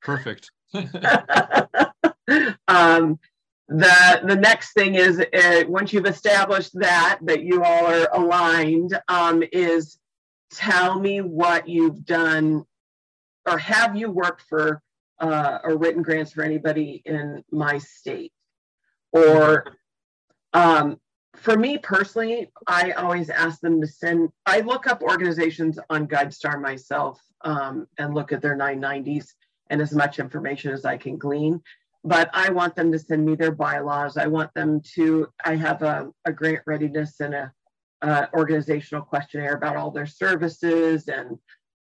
Perfect. Um, the the next thing is uh, once you've established that that you all are aligned um, is tell me what you've done or have you worked for uh, or written grants for anybody in my state? Or um, for me personally i always ask them to send i look up organizations on guidestar myself um, and look at their 990s and as much information as i can glean but I want them to send me their bylaws. I want them to, I have a, a grant readiness and a, organizational questionnaire about all their services and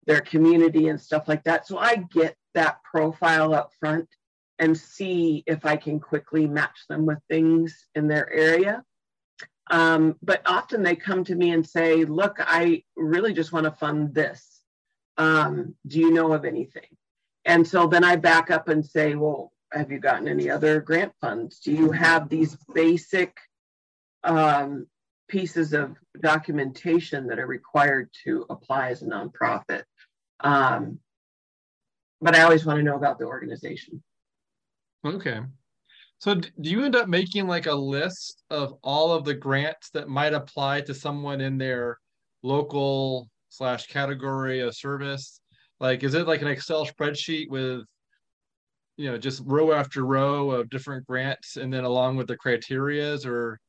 their community and stuff like that. So I get that profile up front and see if I can quickly match them with things in their area. Um, but often they come to me and say, look, I really just want to fund this. Um, do you know of anything? And so then I back up and say, well, have you gotten any other grant funds? Do you have these basic um, pieces of documentation that are required to apply as a nonprofit? Um, but I always want to know about the organization. Okay. So do you end up making like a list of all of the grants that might apply to someone in their local slash category of service? Like, is it like an Excel spreadsheet with you know just row after row of different grants and then along with the criterias or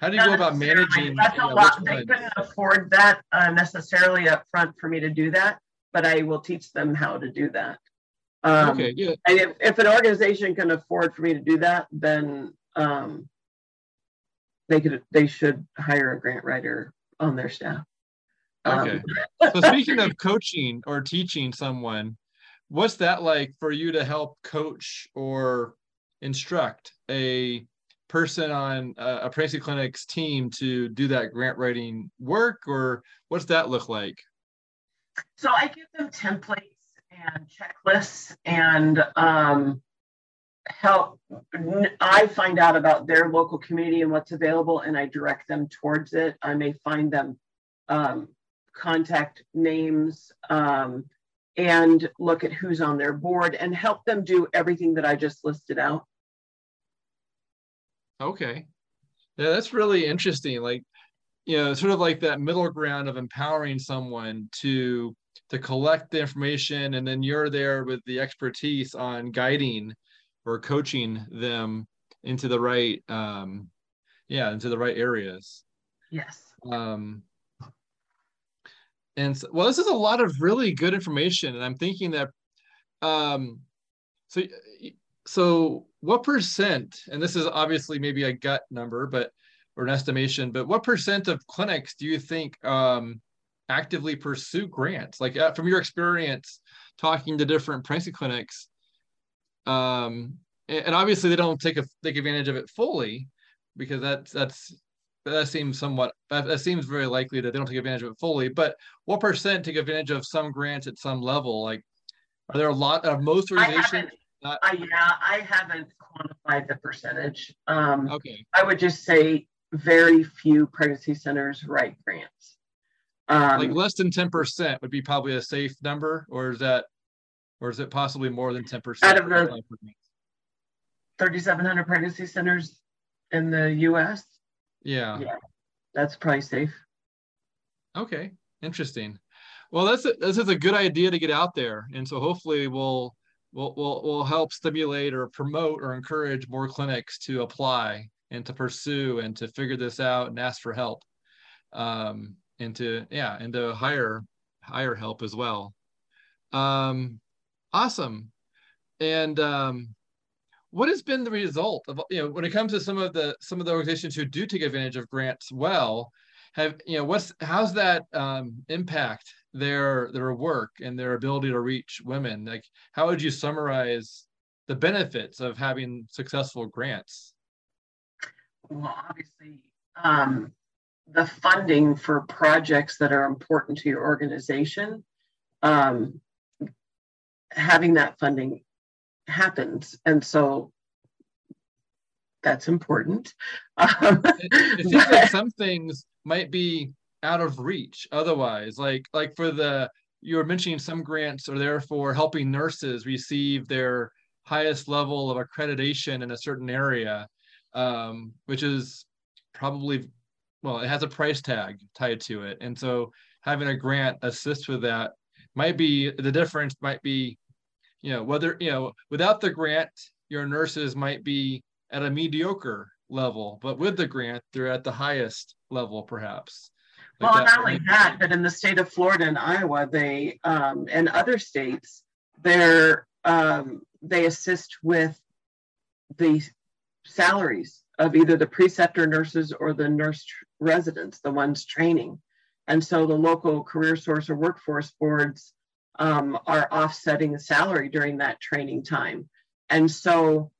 how do you Not go about managing that's a lot. they couldn't afford that uh, necessarily up front for me to do that but i will teach them how to do that. Um, okay yeah. and if, if an organization can afford for me to do that then um, they could they should hire a grant writer on their staff. Okay. Um, so speaking of coaching or teaching someone what's that like for you to help coach or instruct a person on uh, a pregnancy clinic's team to do that grant writing work or what's that look like? So i give them templates and checklists and um, help i find out about their local community and what's available and i direct them towards it. I may find them um, contact names um, and look at who's on their board and help them do everything that I just listed out. Okay. Yeah, that's really interesting. Like, you know, sort of like that middle ground of empowering someone to to collect the information and then you're there with the expertise on guiding or coaching them into the right um yeah, into the right areas. Yes. Um and so, well, this is a lot of really good information, and I'm thinking that, um, so so what percent? And this is obviously maybe a gut number, but or an estimation, but what percent of clinics do you think um, actively pursue grants? Like uh, from your experience talking to different pregnancy clinics, um, and obviously they don't take a take advantage of it fully because that's that's that seems somewhat that, seems very likely that they don't take advantage of it fully. But what percent take advantage of some grants at some level? Like are there a lot of most organizations not... I, yeah i haven't quantified the percentage. Um, okay. I would just say very few pregnancy centers write grants. Um, like less than 10% would be probably a safe number or is that or is it possibly more than 10% out of the 3700 pregnancy centers in the us yeah. Yeah. That's probably safe. Okay. Interesting. Well, that's a, this is a good idea to get out there, and so hopefully we'll we'll we'll, we'll help stimulate or promote or encourage more clinics to apply and to pursue and to figure this out and ask for help, um, and to yeah and to hire hire help as well. Um, awesome. And um, what has been the result of you know when it comes to some of the some of the organizations who do take advantage of grants well have you know what's how's that um, impact their their work and their ability to reach women? Like how would you summarize the benefits of having successful grants? Well obviously um, the funding for projects that are important to your organization um, having that funding happens. And so that's important. it, seems like some things might be out of reach otherwise. Like like for the you were mentioning some grants are there for helping nurses receive their highest level of accreditation in a certain area, um, which is probably well, it has a price tag tied to it. And so having a grant assist with that might be the difference might be you know whether you know without the grant your nurses might be at a mediocre level but with the grant they're at the highest level perhaps. Like well not only that but in the state of florida and iowa they um, and other states they're um, they assist with the salaries of either the preceptor nurses or the nurse residents the ones training. And so the local career source or workforce boards um, are offsetting the salary during that training time. And so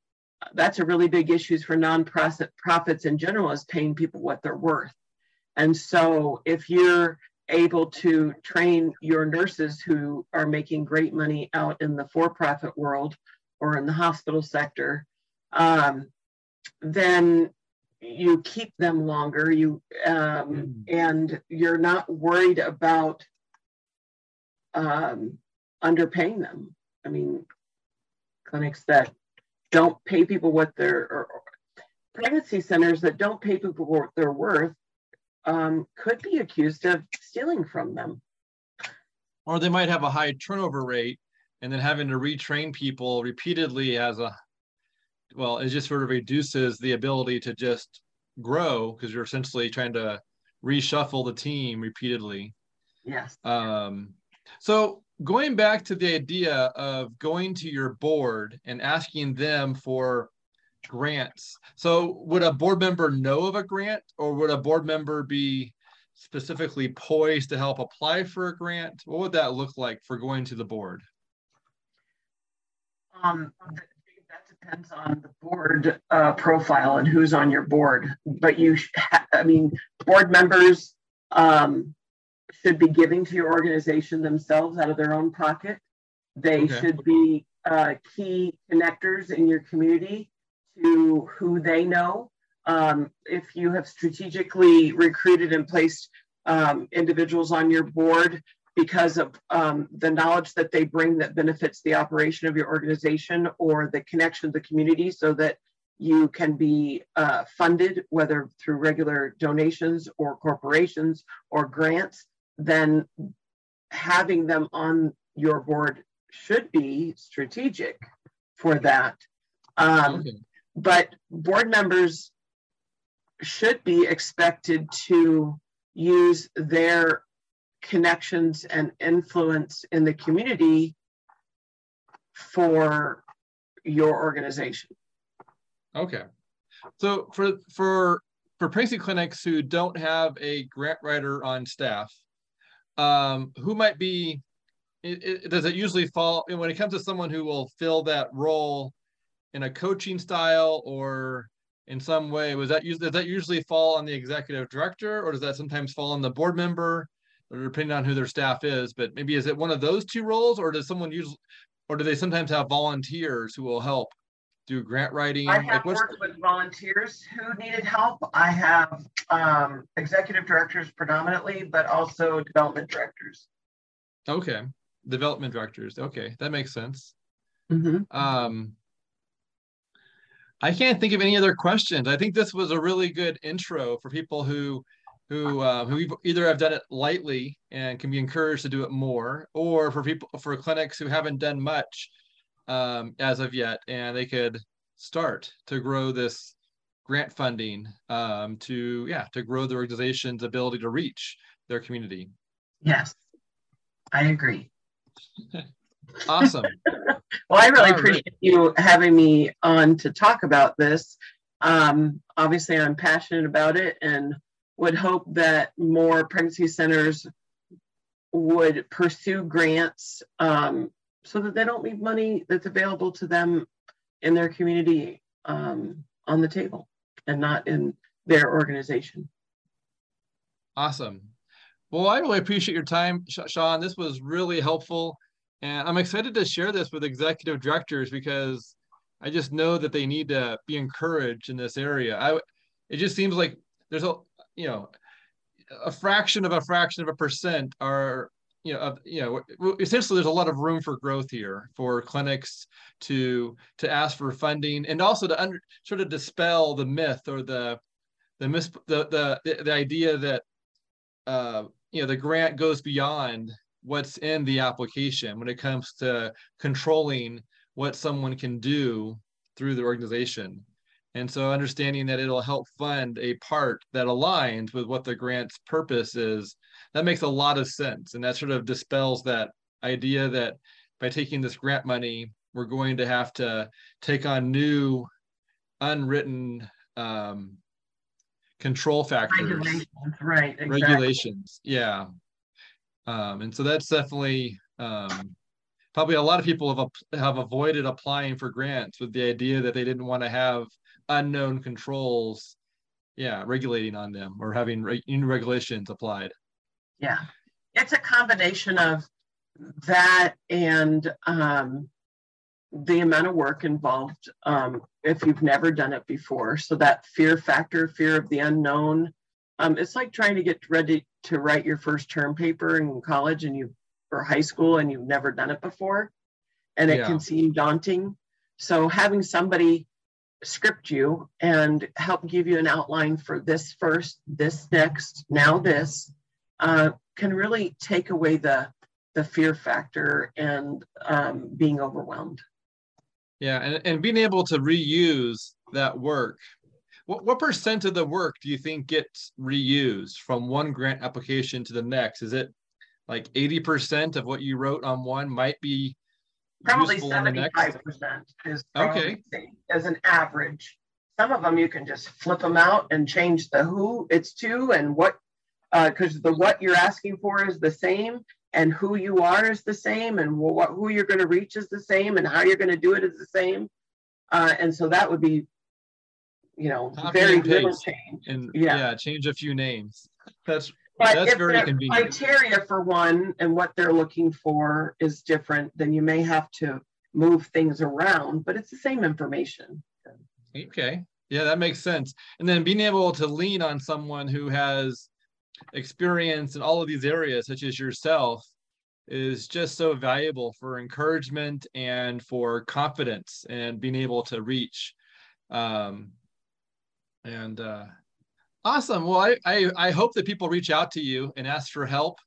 that's a really big issue for nonprofits in general is paying people what they're worth. And so if you're able to train your nurses who are making great money out in the for-profit world or in the hospital sector, um, then you keep them longer. You um, mm. and you're not worried about um, underpaying them. I mean, clinics that don't pay people what they're, or, pregnancy centers that don't pay people what they're worth um, could be accused of stealing from them. Or they might have a high turnover rate and then having to retrain people repeatedly as a, well, it just sort of reduces the ability to just grow because you're essentially trying to reshuffle the team repeatedly. Yes. Um, so going back to the idea of going to your board and asking them for grants. So would a board member know of a grant or would a board member be specifically poised to help apply for a grant? What would that look like for going to the board? Um, that depends on the board uh, profile and who's on your board. But you, I mean, board members um, should be giving to your organization themselves out of their own pocket. They okay. should be uh, key connectors in your community to who they know. Um, if you have strategically recruited and placed um, individuals on your board because of um, the knowledge that they bring that benefits the operation of your organization or the connection of the community so that you can be uh, funded, whether through regular donations or corporations or grants, then having them on your board should be strategic for that. Um, okay. But board members should be expected to use their connections and influence in the community for your organization. Okay. So for for for pregnancy clinics who don't have a grant writer on staff, um, who might be it, it, does it usually fall when it comes to someone who will fill that role in a coaching style or in some way? Was that does that usually fall on the executive director, or does that sometimes fall on the board member, or depending on who their staff is? But maybe is it one of those two roles, or does someone use, or do they sometimes have volunteers who will help do grant writing? I have like worked with volunteers who needed help. I have um, executive directors predominantly, but also development directors. Okay, development directors. Okay, that makes sense. Mm-hmm. Um, I can't think of any other questions. I think this was a really good intro for people who who uh, who either have done it lightly and can be encouraged to do it more, or for people for clinics who haven't done much um, as of yet, and they could start to grow this grant funding um, to yeah to grow the organization's ability to reach their community. Yes, I agree. awesome. well, I really appreciate you having me on to talk about this. Um, obviously, I'm passionate about it and would hope that more pregnancy centers would pursue grants um, so that they don't leave money that's available to them in their community um, on the table and not in their organization. Awesome. Well, I really appreciate your time, Shawn. This was really helpful. And I'm excited to share this with executive directors because I just know that they need to be encouraged in this area. I, it just seems like there's a, you know, a fraction of a fraction of a percent are, you know, of, you know, essentially there's a lot of room for growth here for clinics to to ask for funding and also to under, sort of dispel the myth or the the mis the the the idea that uh, you know the grant goes beyond what's in the application when it comes to controlling what someone can do through the organization. And so understanding that it'll help fund a part that aligns with what the grant's purpose is, that makes a lot of sense. And that sort of dispels that idea that by taking this grant money, we're going to have to take on new unwritten um, control factors. Regulations, right. Exactly. Regulations, yeah. Um, and so that's definitely um, probably a lot of people have have avoided applying for grants with the idea that they didn't want to have unknown controls, yeah, regulating on them or having re- new regulations applied. Yeah, it's a combination of that and um, the amount of work involved um, if you've never done it before. So that fear factor, fear of the unknown. Um, it's like trying to get ready to write your first term paper in college and you or high school and you've never done it before and it yeah. can seem daunting so having somebody script you and help give you an outline for this first this next now this uh, can really take away the the fear factor and um, being overwhelmed yeah and, and being able to reuse that work what, what percent of the work do you think gets reused from one grant application to the next? Is it like 80% of what you wrote on one might be probably 75% is okay as an average. Some of them you can just flip them out and change the who it's to and what because uh, the what you're asking for is the same and who you are is the same and what who you're going to reach is the same and how you're going to do it is the same uh, and so that would be you know, Copy very little change. And yeah. yeah, change a few names. That's but that's if very convenient. Criteria for one and what they're looking for is different, then you may have to move things around, but it's the same information. Okay. Yeah, that makes sense. And then being able to lean on someone who has experience in all of these areas, such as yourself, is just so valuable for encouragement and for confidence and being able to reach um, and uh, awesome. Well, I, I, I hope that people reach out to you and ask for help,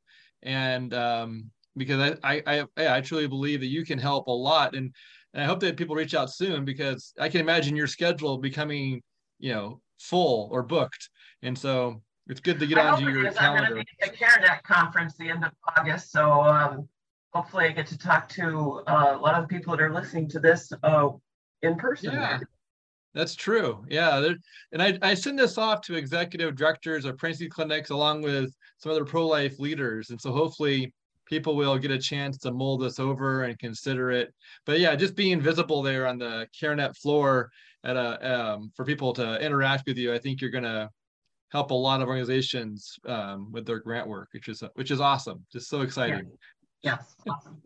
and um, because I, I I I truly believe that you can help a lot, and, and I hope that people reach out soon because I can imagine your schedule becoming you know full or booked, and so it's good to get onto your calendar. I'm going to be at the CareNet conference the end of August, so um, hopefully I get to talk to uh, a lot of the people that are listening to this uh, in person. Yeah. There. That's true. Yeah. And I, I send this off to executive directors of pregnancy clinics along with some other pro life leaders. And so hopefully people will get a chance to mull this over and consider it. But yeah, just being visible there on the CareNet floor at a um, for people to interact with you, I think you're gonna help a lot of organizations um, with their grant work, which is which is awesome. Just so exciting. Yeah. Yes, awesome.